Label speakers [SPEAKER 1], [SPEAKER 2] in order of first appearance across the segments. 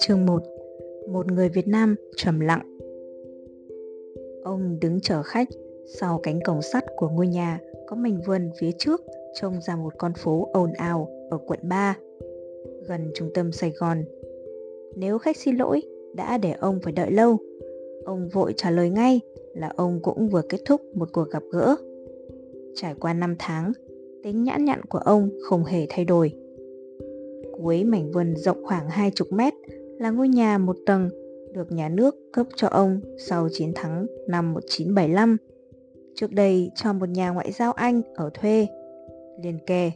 [SPEAKER 1] Chương 1 Một người Việt Nam trầm lặng Ông đứng chờ khách sau cánh cổng sắt của ngôi nhà có mảnh vườn phía trước trông ra một con phố ồn ào ở quận 3 gần trung tâm Sài Gòn. Nếu khách xin lỗi đã để ông phải đợi lâu, ông vội trả lời ngay là ông cũng vừa kết thúc một cuộc gặp gỡ. Trải qua 5 tháng, tính nhãn nhặn của ông không hề thay đổi. Cuối mảnh vườn rộng khoảng 20 mét là ngôi nhà một tầng được nhà nước cấp cho ông sau chiến thắng năm 1975. Trước đây cho một nhà ngoại giao Anh ở thuê. Liền kề,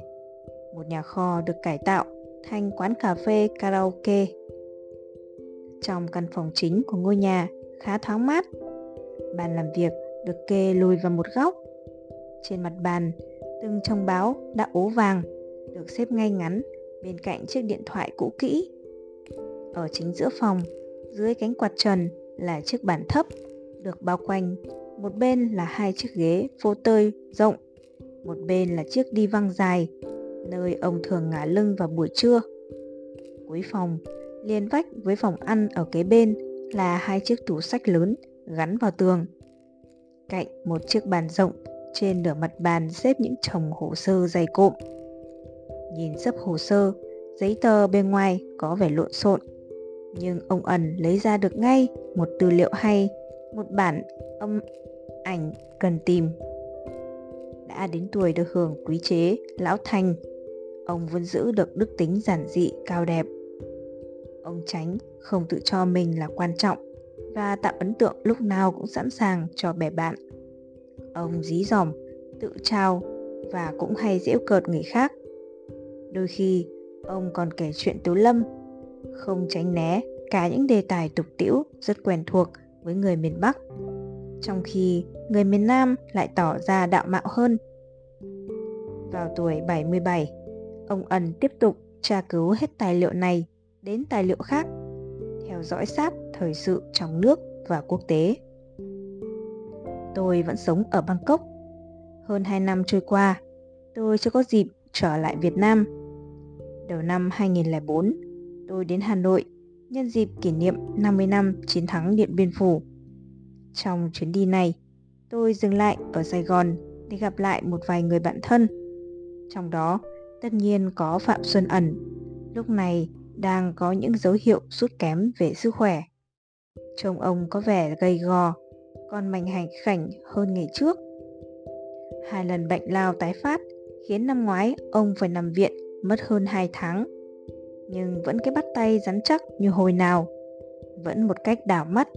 [SPEAKER 1] một nhà kho được cải tạo thành quán cà phê karaoke. Trong căn phòng chính của ngôi nhà khá thoáng mát. Bàn làm việc được kê lùi vào một góc. Trên mặt bàn, từng trong báo đã ố vàng, được xếp ngay ngắn bên cạnh chiếc điện thoại cũ kỹ. Ở chính giữa phòng, dưới cánh quạt trần là chiếc bàn thấp được bao quanh, một bên là hai chiếc ghế phô tơi rộng, một bên là chiếc đi văng dài, nơi ông thường ngả lưng vào buổi trưa. Cuối phòng, liền vách với phòng ăn ở kế bên là hai chiếc tủ sách lớn gắn vào tường. Cạnh một chiếc bàn rộng, trên nửa mặt bàn xếp những chồng hồ sơ dày cộm. Nhìn sấp hồ sơ, giấy tờ bên ngoài có vẻ lộn xộn nhưng ông ẩn lấy ra được ngay một tư liệu hay, một bản âm ảnh cần tìm. Đã đến tuổi được hưởng quý chế, lão thành, ông vẫn giữ được đức tính giản dị, cao đẹp. Ông tránh không tự cho mình là quan trọng và tạo ấn tượng lúc nào cũng sẵn sàng cho bè bạn. Ông dí dỏm, tự trao và cũng hay giễu cợt người khác. Đôi khi, ông còn kể chuyện Tú Lâm không tránh né cả những đề tài tục tĩu rất quen thuộc với người miền Bắc. Trong khi người miền Nam lại tỏ ra đạo mạo hơn. Vào tuổi 77, ông Ân tiếp tục tra cứu hết tài liệu này đến tài liệu khác, theo dõi sát thời sự trong nước và quốc tế. Tôi vẫn sống ở Bangkok. Hơn 2 năm trôi qua, tôi chưa có dịp trở lại Việt Nam. Đầu năm 2004, tôi đến Hà Nội nhân dịp kỷ niệm 50 năm chiến thắng Điện Biên Phủ. Trong chuyến đi này, tôi dừng lại ở Sài Gòn để gặp lại một vài người bạn thân. Trong đó, tất nhiên có Phạm Xuân Ẩn, lúc này đang có những dấu hiệu sút kém về sức khỏe. Trông ông có vẻ gầy gò, còn mạnh hành khảnh hơn ngày trước. Hai lần bệnh lao tái phát khiến năm ngoái ông phải nằm viện mất hơn 2 tháng nhưng vẫn cái bắt tay rắn chắc như hồi nào. Vẫn một cách đảo mắt,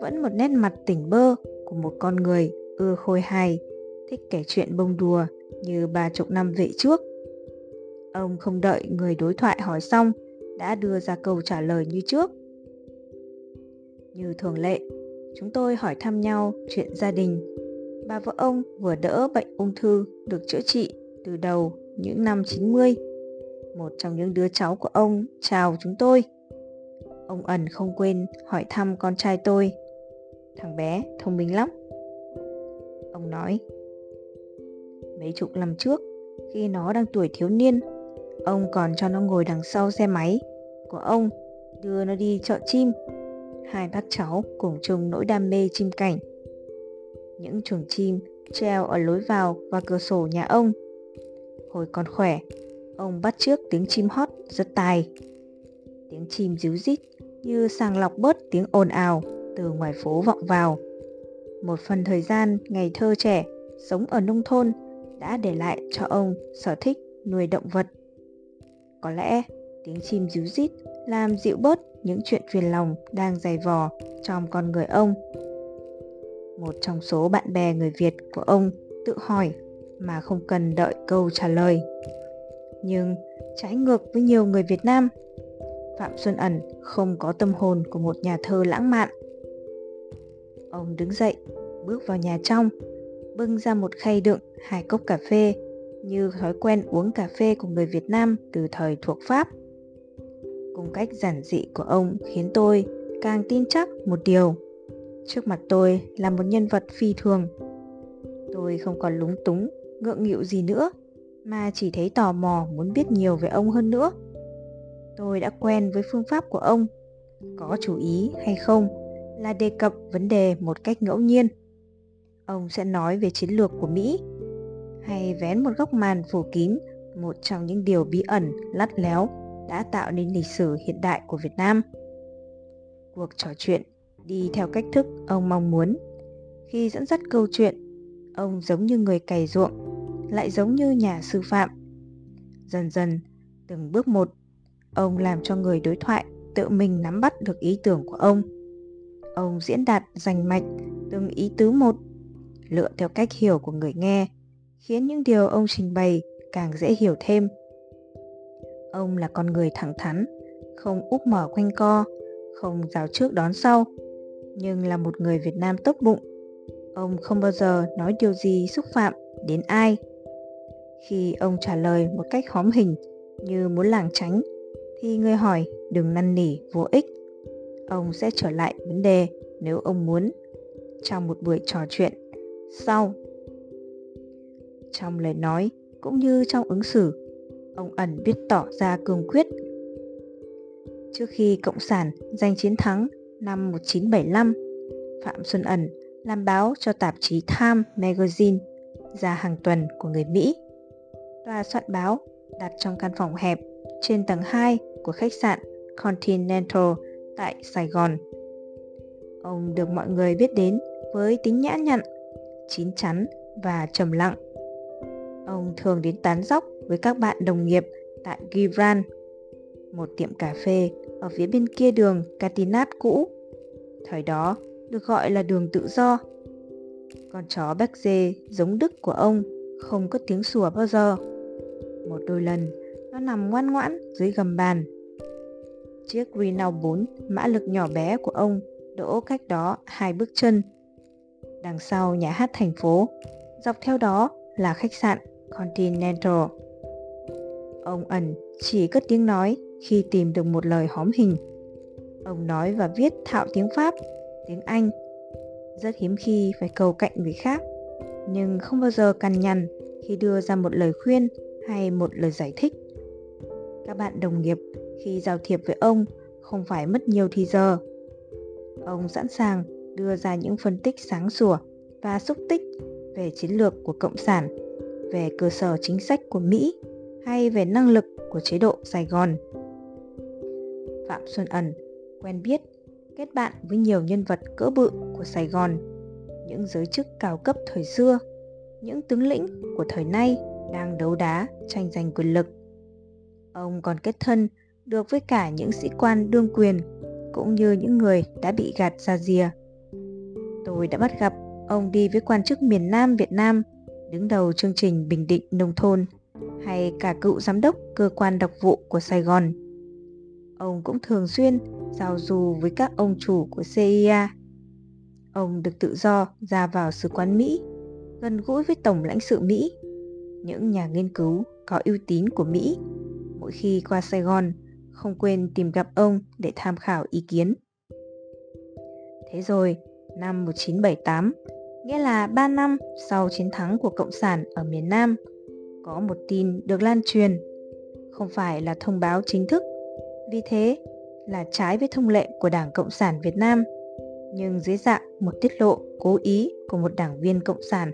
[SPEAKER 1] vẫn một nét mặt tỉnh bơ của một con người ưa khôi hài, thích kể chuyện bông đùa như ba chục năm về trước. Ông không đợi người đối thoại hỏi xong, đã đưa ra câu trả lời như trước. Như thường lệ, chúng tôi hỏi thăm nhau chuyện gia đình. Bà vợ ông vừa đỡ bệnh ung thư được chữa trị từ đầu những năm 90 một trong những đứa cháu của ông chào chúng tôi. Ông ẩn không quên hỏi thăm con trai tôi. Thằng bé thông minh lắm. Ông nói, mấy chục năm trước, khi nó đang tuổi thiếu niên, ông còn cho nó ngồi đằng sau xe máy của ông, đưa nó đi chợ chim. Hai bác cháu cùng chung nỗi đam mê chim cảnh. Những chuồng chim treo ở lối vào và cửa sổ nhà ông. Hồi còn khỏe, Ông bắt trước tiếng chim hót rất tài. Tiếng chim ríu rít như sàng lọc bớt tiếng ồn ào từ ngoài phố vọng vào. Một phần thời gian ngày thơ trẻ sống ở nông thôn đã để lại cho ông sở thích nuôi động vật. Có lẽ tiếng chim ríu rít làm dịu bớt những chuyện phiền lòng đang dày vò trong con người ông. Một trong số bạn bè người Việt của ông tự hỏi mà không cần đợi câu trả lời nhưng trái ngược với nhiều người Việt Nam, Phạm Xuân Ẩn không có tâm hồn của một nhà thơ lãng mạn. Ông đứng dậy, bước vào nhà trong, bưng ra một khay đựng hai cốc cà phê như thói quen uống cà phê của người Việt Nam từ thời thuộc Pháp. Cùng cách giản dị của ông khiến tôi càng tin chắc một điều. Trước mặt tôi là một nhân vật phi thường. Tôi không còn lúng túng, ngượng nghịu gì nữa mà chỉ thấy tò mò muốn biết nhiều về ông hơn nữa. Tôi đã quen với phương pháp của ông, có chú ý hay không là đề cập vấn đề một cách ngẫu nhiên. Ông sẽ nói về chiến lược của Mỹ hay vén một góc màn phủ kín một trong những điều bí ẩn lắt léo đã tạo nên lịch sử hiện đại của Việt Nam. Cuộc trò chuyện đi theo cách thức ông mong muốn. Khi dẫn dắt câu chuyện, ông giống như người cày ruộng, lại giống như nhà sư phạm. Dần dần, từng bước một, ông làm cho người đối thoại tự mình nắm bắt được ý tưởng của ông. Ông diễn đạt rành mạch từng ý tứ một, lựa theo cách hiểu của người nghe, khiến những điều ông trình bày càng dễ hiểu thêm. Ông là con người thẳng thắn, không úp mở quanh co, không rào trước đón sau, nhưng là một người Việt Nam tốt bụng. Ông không bao giờ nói điều gì xúc phạm đến ai. Khi ông trả lời một cách hóm hình như muốn lảng tránh, thì người hỏi đừng năn nỉ vô ích. Ông sẽ trở lại vấn đề nếu ông muốn trong một buổi trò chuyện sau. Trong lời nói cũng như trong ứng xử, ông ẩn biết tỏ ra cương quyết. Trước khi Cộng sản giành chiến thắng năm 1975, Phạm Xuân Ẩn làm báo cho tạp chí Time Magazine ra hàng tuần của người Mỹ. Tòa soạn báo đặt trong căn phòng hẹp trên tầng 2 của khách sạn Continental tại Sài Gòn. Ông được mọi người biết đến với tính nhã nhặn, chín chắn và trầm lặng. Ông thường đến tán dóc với các bạn đồng nghiệp tại Gibran, một tiệm cà phê ở phía bên kia đường Catinat cũ. Thời đó được gọi là đường tự do. Con chó Béc Dê giống Đức của ông không có tiếng sủa bao giờ. Một đôi lần, nó nằm ngoan ngoãn dưới gầm bàn. Chiếc Renault 4 mã lực nhỏ bé của ông đỗ cách đó hai bước chân. Đằng sau nhà hát thành phố, dọc theo đó là khách sạn Continental. Ông ẩn chỉ cất tiếng nói khi tìm được một lời hóm hình. Ông nói và viết thạo tiếng Pháp, tiếng Anh. Rất hiếm khi phải cầu cạnh người khác, nhưng không bao giờ cằn nhằn khi đưa ra một lời khuyên hay một lời giải thích. Các bạn đồng nghiệp khi giao thiệp với ông không phải mất nhiều thì giờ. Ông sẵn sàng đưa ra những phân tích sáng sủa và xúc tích về chiến lược của Cộng sản về cơ sở chính sách của Mỹ hay về năng lực của chế độ Sài Gòn. Phạm Xuân Ẩn quen biết, kết bạn với nhiều nhân vật cỡ bự của Sài Gòn, những giới chức cao cấp thời xưa, những tướng lĩnh của thời nay đang đấu đá tranh giành quyền lực. Ông còn kết thân được với cả những sĩ quan đương quyền cũng như những người đã bị gạt ra rìa. Tôi đã bắt gặp ông đi với quan chức miền Nam Việt Nam đứng đầu chương trình Bình Định Nông thôn hay cả cựu giám đốc cơ quan đặc vụ của Sài Gòn. Ông cũng thường xuyên giao du với các ông chủ của CIA. Ông được tự do ra vào sứ quán Mỹ, gần gũi với Tổng lãnh sự Mỹ, những nhà nghiên cứu có uy tín của Mỹ. Mỗi khi qua Sài Gòn, không quên tìm gặp ông để tham khảo ý kiến. Thế rồi, năm 1978, nghĩa là 3 năm sau chiến thắng của Cộng sản ở miền Nam, có một tin được lan truyền, không phải là thông báo chính thức, vì thế là trái với thông lệ của Đảng Cộng sản Việt Nam, nhưng dưới dạng một tiết lộ cố ý của một đảng viên Cộng sản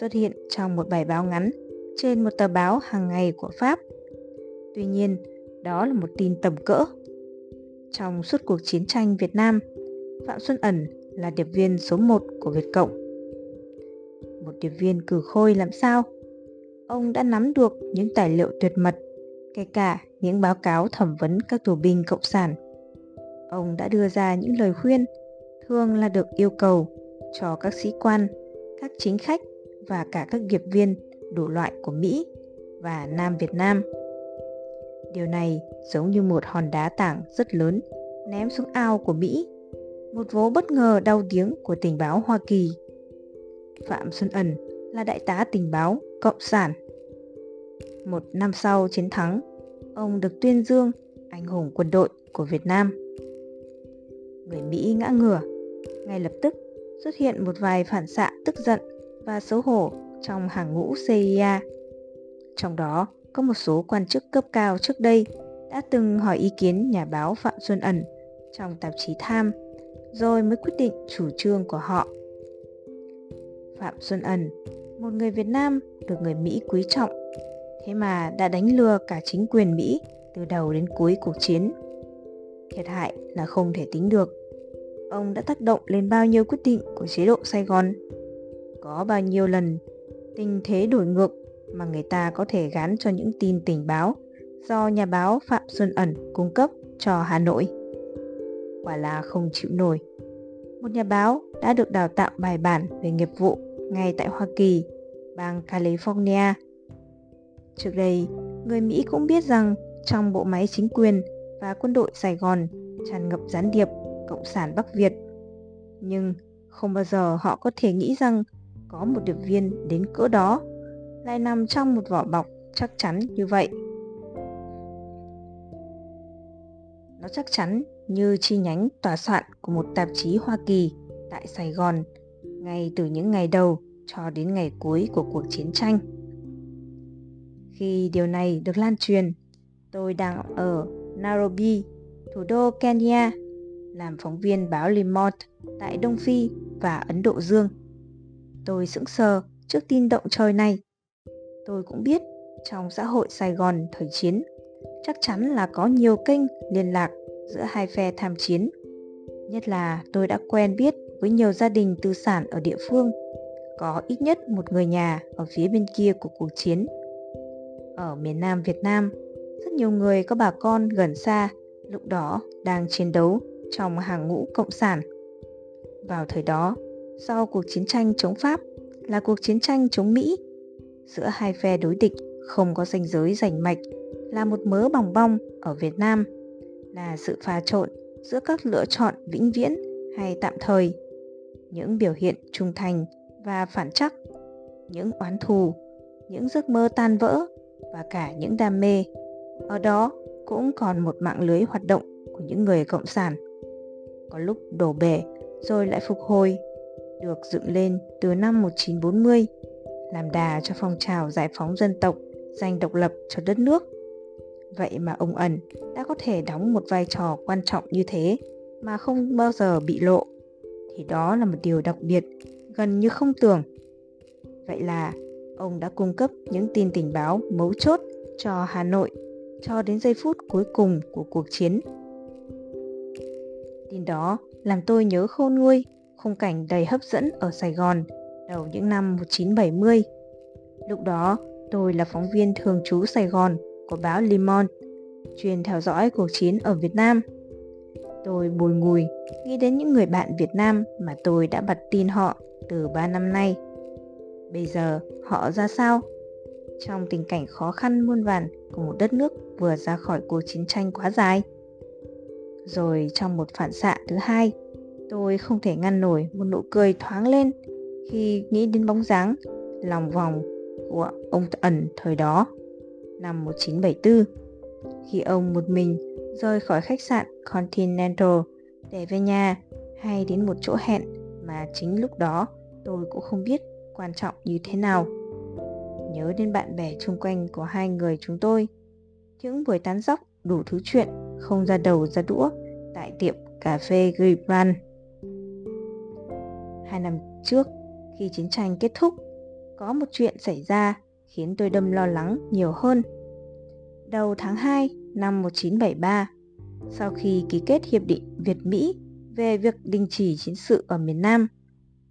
[SPEAKER 1] xuất hiện trong một bài báo ngắn trên một tờ báo hàng ngày của Pháp. Tuy nhiên, đó là một tin tầm cỡ. Trong suốt cuộc chiến tranh Việt Nam, Phạm Xuân Ẩn là điệp viên số 1 của Việt Cộng một điệp viên cử khôi làm sao? Ông đã nắm được những tài liệu tuyệt mật, kể cả những báo cáo thẩm vấn các tù binh cộng sản. Ông đã đưa ra những lời khuyên, thường là được yêu cầu cho các sĩ quan, các chính khách và cả các nghiệp viên đủ loại của Mỹ và Nam Việt Nam. Điều này giống như một hòn đá tảng rất lớn ném xuống ao của Mỹ, một vố bất ngờ đau tiếng của tình báo Hoa Kỳ Phạm Xuân Ẩn là đại tá tình báo Cộng sản. Một năm sau chiến thắng, ông được tuyên dương anh hùng quân đội của Việt Nam. Người Mỹ ngã ngửa, ngay lập tức xuất hiện một vài phản xạ tức giận và xấu hổ trong hàng ngũ CIA. Trong đó có một số quan chức cấp cao trước đây đã từng hỏi ý kiến nhà báo Phạm Xuân Ẩn trong tạp chí Tham, rồi mới quyết định chủ trương của họ. Phạm Xuân Ẩn, một người Việt Nam được người Mỹ quý trọng, thế mà đã đánh lừa cả chính quyền Mỹ từ đầu đến cuối cuộc chiến. Thiệt hại là không thể tính được. Ông đã tác động lên bao nhiêu quyết định của chế độ Sài Gòn? Có bao nhiêu lần tình thế đổi ngược mà người ta có thể gán cho những tin tình báo do nhà báo Phạm Xuân Ẩn cung cấp cho Hà Nội. Quả là không chịu nổi. Một nhà báo đã được đào tạo bài bản về nghiệp vụ ngay tại Hoa Kỳ, bang California. Trước đây, người Mỹ cũng biết rằng trong bộ máy chính quyền và quân đội Sài Gòn tràn ngập gián điệp Cộng sản Bắc Việt. Nhưng không bao giờ họ có thể nghĩ rằng có một điệp viên đến cỡ đó lại nằm trong một vỏ bọc chắc chắn như vậy. Nó chắc chắn như chi nhánh tòa soạn của một tạp chí Hoa Kỳ tại Sài Gòn ngay từ những ngày đầu cho đến ngày cuối của cuộc chiến tranh. Khi điều này được lan truyền, tôi đang ở Nairobi, thủ đô Kenya, làm phóng viên báo Le Monde tại Đông Phi và Ấn Độ Dương. Tôi sững sờ trước tin động trời này. Tôi cũng biết trong xã hội Sài Gòn thời chiến chắc chắn là có nhiều kênh liên lạc giữa hai phe tham chiến. Nhất là tôi đã quen biết với nhiều gia đình tư sản ở địa phương, có ít nhất một người nhà ở phía bên kia của cuộc chiến. Ở miền Nam Việt Nam, rất nhiều người có bà con gần xa lúc đó đang chiến đấu trong hàng ngũ cộng sản. Vào thời đó, sau cuộc chiến tranh chống Pháp là cuộc chiến tranh chống Mỹ, giữa hai phe đối địch không có ranh giới rành mạch là một mớ bòng bong ở Việt Nam, là sự pha trộn giữa các lựa chọn vĩnh viễn hay tạm thời, những biểu hiện trung thành và phản chắc, những oán thù, những giấc mơ tan vỡ và cả những đam mê. Ở đó cũng còn một mạng lưới hoạt động của những người cộng sản. Có lúc đổ bể rồi lại phục hồi, được dựng lên từ năm 1940, làm đà cho phong trào giải phóng dân tộc, giành độc lập cho đất nước. Vậy mà ông ẩn đã có thể đóng một vai trò quan trọng như thế mà không bao giờ bị lộ. Thì đó là một điều đặc biệt, gần như không tưởng. Vậy là ông đã cung cấp những tin tình báo mấu chốt cho Hà Nội cho đến giây phút cuối cùng của cuộc chiến. Tin đó làm tôi nhớ khôn nguôi khung cảnh đầy hấp dẫn ở Sài Gòn đầu những năm 1970. Lúc đó, tôi là phóng viên thường trú Sài Gòn của báo Le Monde, chuyên theo dõi cuộc chiến ở Việt Nam. Tôi bồi ngùi nghĩ đến những người bạn Việt Nam mà tôi đã bật tin họ từ 3 năm nay. Bây giờ họ ra sao? Trong tình cảnh khó khăn muôn vàn của một đất nước vừa ra khỏi cuộc chiến tranh quá dài. Rồi trong một phản xạ thứ hai, tôi không thể ngăn nổi một nụ cười thoáng lên khi nghĩ đến bóng dáng lòng vòng của ông ẩn thời đó, năm 1974, khi ông một mình rời khỏi khách sạn Continental để về nhà hay đến một chỗ hẹn mà chính lúc đó tôi cũng không biết quan trọng như thế nào. Nhớ đến bạn bè chung quanh của hai người chúng tôi, những buổi tán dóc đủ thứ chuyện không ra đầu ra đũa tại tiệm cà phê Gibran. Hai năm trước, khi chiến tranh kết thúc, có một chuyện xảy ra khiến tôi đâm lo lắng nhiều hơn. Đầu tháng 2 năm 1973, sau khi ký kết hiệp định Việt-Mỹ về việc đình chỉ chiến sự ở miền Nam,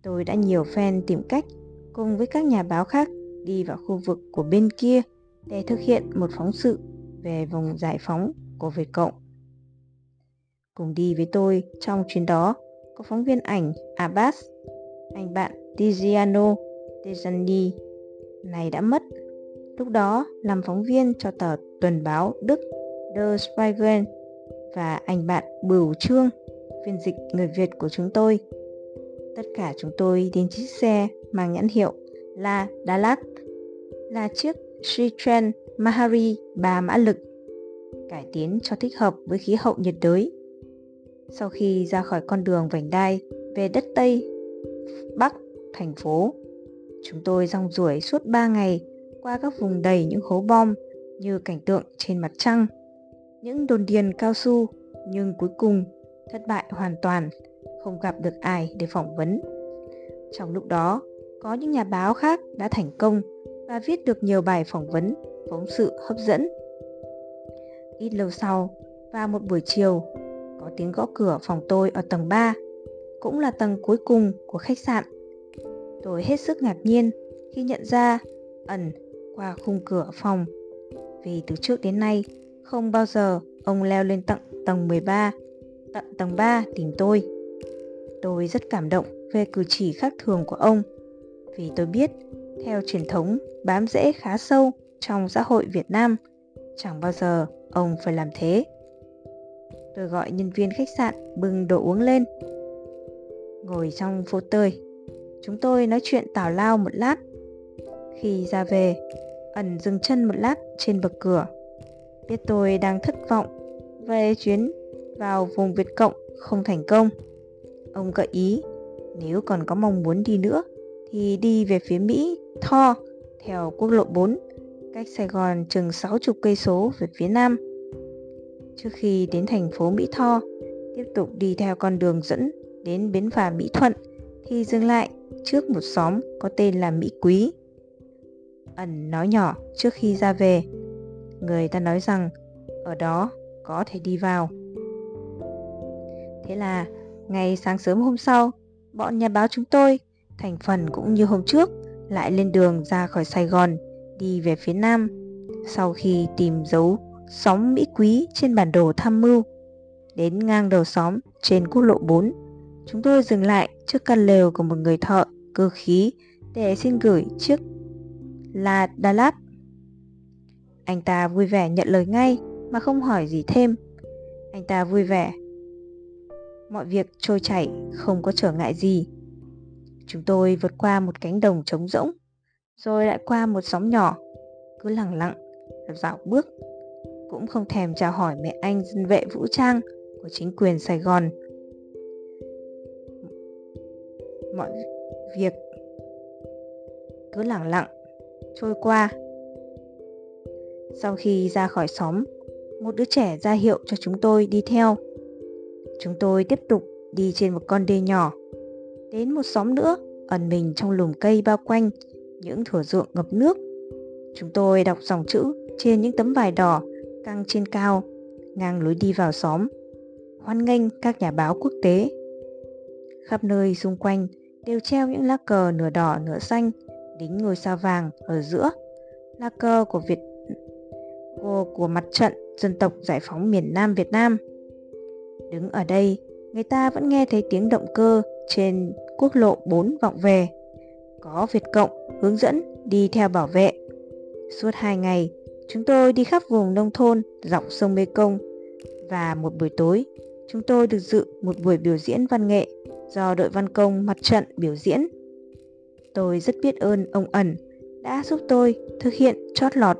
[SPEAKER 1] tôi đã nhiều phen tìm cách cùng với các nhà báo khác đi vào khu vực của bên kia để thực hiện một phóng sự về vùng giải phóng của Việt Cộng. Cùng đi với tôi trong chuyến đó có phóng viên ảnh Abbas, anh bạn Tiziano Tejani này đã mất. Lúc đó làm phóng viên cho tờ tuần báo Đức Der Spiegel và anh bạn Bửu Trương, phiên dịch người Việt của chúng tôi. Tất cả chúng tôi đến chiếc xe mang nhãn hiệu là Dallas là chiếc Citroen Mahari 3 mã lực, cải tiến cho thích hợp với khí hậu nhiệt đới. Sau khi ra khỏi con đường vành đai về đất Tây, Bắc, thành phố, chúng tôi rong ruổi suốt 3 ngày qua các vùng đầy những hố bom như cảnh tượng trên mặt trăng, những đồn điền cao su nhưng cuối cùng thất bại hoàn toàn, không gặp được ai để phỏng vấn. Trong lúc đó, có những nhà báo khác đã thành công và viết được nhiều bài phỏng vấn, phóng sự hấp dẫn. Ít lâu sau, vào một buổi chiều, có tiếng gõ cửa phòng tôi ở tầng 3, cũng là tầng cuối cùng của khách sạn. Tôi hết sức ngạc nhiên khi nhận ra ẩn qua khung cửa phòng vì từ trước đến nay không bao giờ ông leo lên tận tầng 13, tận tầng 3 tìm tôi. Tôi rất cảm động về cử chỉ khác thường của ông vì tôi biết theo truyền thống bám rễ khá sâu trong xã hội Việt Nam, chẳng bao giờ ông phải làm thế. Tôi gọi nhân viên khách sạn bưng đồ uống lên. Ngồi trong phố tơi, chúng tôi nói chuyện tào lao một lát. Khi ra về, ẩn dừng chân một lát trên bậc cửa. Biết tôi đang thất vọng về chuyến vào vùng Việt Cộng không thành công. Ông gợi ý nếu còn có mong muốn đi nữa thì đi về phía Mỹ, Tho, theo quốc lộ 4, cách Sài Gòn chừng 60 cây số về phía nam. Trước khi đến thành phố Mỹ Tho, tiếp tục đi theo con đường dẫn đến bến phà Mỹ Thuận thì dừng lại trước một xóm có tên là Mỹ Quý. Ẩn nói nhỏ trước khi ra về. Người ta nói rằng ở đó có thể đi vào. Thế là ngày sáng sớm hôm sau, bọn nhà báo chúng tôi, thành phần cũng như hôm trước, lại lên đường ra khỏi Sài Gòn, đi về phía Nam. Sau khi tìm dấu xóm Mỹ Quý trên bản đồ tham mưu, đến ngang đầu xóm trên quốc lộ 4, chúng tôi dừng lại trước căn lều của một người thợ cơ khí để xin gửi chiếc là Đà Lạt. Anh ta vui vẻ nhận lời ngay mà không hỏi gì thêm. Anh ta vui vẻ. Mọi việc trôi chảy, không có trở ngại gì. Chúng tôi vượt qua một cánh đồng trống rỗng, rồi lại qua một xóm nhỏ, cứ lặng lặng, dạo bước. Cũng không thèm chào hỏi mẹ anh dân vệ vũ trang của chính quyền Sài Gòn. Mọi việc cứ lặng lặng trôi qua. Sau khi ra khỏi xóm, một đứa trẻ ra hiệu cho chúng tôi đi theo. Chúng tôi tiếp tục đi trên một con đê nhỏ. Đến một xóm nữa, ẩn mình trong lùm cây bao quanh những thửa ruộng ngập nước. Chúng tôi đọc dòng chữ trên những tấm vải đỏ căng trên cao, ngang lối đi vào xóm. Hoan nghênh các nhà báo quốc tế. Khắp nơi xung quanh đều treo những lá cờ nửa đỏ nửa xanh đính ngôi sao vàng ở giữa lá cờ của Việt của, của mặt trận dân tộc giải phóng miền Nam Việt Nam. Đứng ở đây, người ta vẫn nghe thấy tiếng động cơ trên quốc lộ 4 vọng về. Có Việt Cộng hướng dẫn đi theo bảo vệ. Suốt hai ngày, chúng tôi đi khắp vùng nông thôn dọc sông Mê Công và một buổi tối, chúng tôi được dự một buổi biểu diễn văn nghệ do đội văn công mặt trận biểu diễn. Tôi rất biết ơn ông ẩn đã giúp tôi thực hiện chót lọt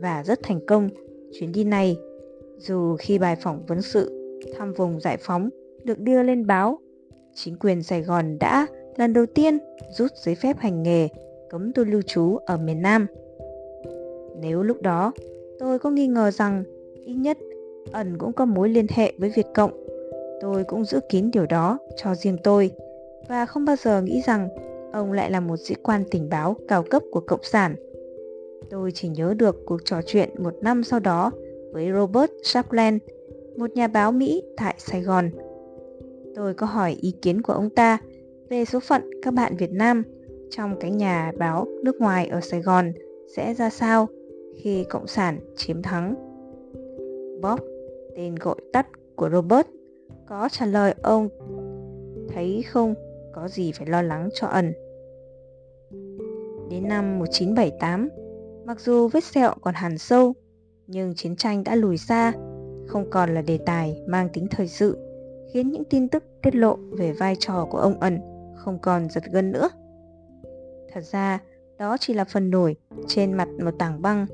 [SPEAKER 1] và rất thành công chuyến đi này. Dù khi bài phỏng vấn sự thăm vùng giải phóng được đưa lên báo, chính quyền Sài Gòn đã lần đầu tiên rút giấy phép hành nghề cấm tôi lưu trú ở miền Nam. Nếu lúc đó tôi có nghi ngờ rằng ít nhất ẩn cũng có mối liên hệ với Việt Cộng, tôi cũng giữ kín điều đó cho riêng tôi và không bao giờ nghĩ rằng ông lại là một sĩ quan tình báo cao cấp của Cộng sản. Tôi chỉ nhớ được cuộc trò chuyện một năm sau đó với Robert shapland một nhà báo Mỹ tại Sài Gòn. Tôi có hỏi ý kiến của ông ta về số phận các bạn Việt Nam trong cái nhà báo nước ngoài ở Sài Gòn sẽ ra sao khi Cộng sản chiếm thắng. Bob, tên gọi tắt của Robert, có trả lời ông thấy không có gì phải lo lắng cho ẩn. Đến năm 1978, mặc dù vết sẹo còn hằn sâu, nhưng chiến tranh đã lùi xa, không còn là đề tài mang tính thời sự, khiến những tin tức tiết lộ về vai trò của ông ẩn không còn giật gân nữa. Thật ra, đó chỉ là phần nổi trên mặt một tảng băng.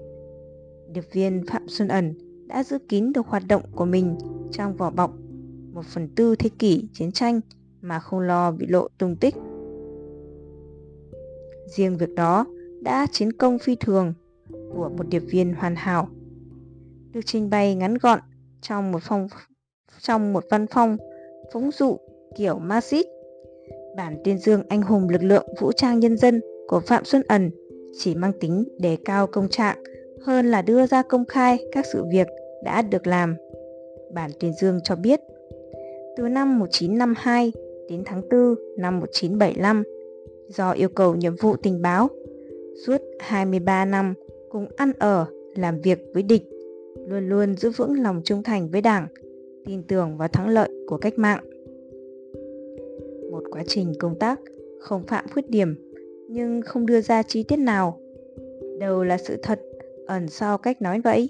[SPEAKER 1] Điệp viên Phạm Xuân Ẩn đã giữ kín được hoạt động của mình trong vỏ bọc một phần tư thế kỷ chiến tranh mà không lo bị lộ tung tích. Riêng việc đó đã chiến công phi thường của một điệp viên hoàn hảo. Được trình bày ngắn gọn trong một phong trong một văn phong phóng dụ kiểu Marxist. Bản tuyên dương anh hùng lực lượng vũ trang nhân dân của Phạm Xuân Ẩn chỉ mang tính đề cao công trạng hơn là đưa ra công khai các sự việc đã được làm. Bản tuyên dương cho biết, từ năm 1952 đến tháng 4 năm 1975, do yêu cầu nhiệm vụ tình báo, suốt 23 năm cùng ăn ở, làm việc với địch, luôn luôn giữ vững lòng trung thành với Đảng, tin tưởng vào thắng lợi của cách mạng. Một quá trình công tác không phạm khuyết điểm nhưng không đưa ra chi tiết nào. Đâu là sự thật ẩn sau cách nói vậy?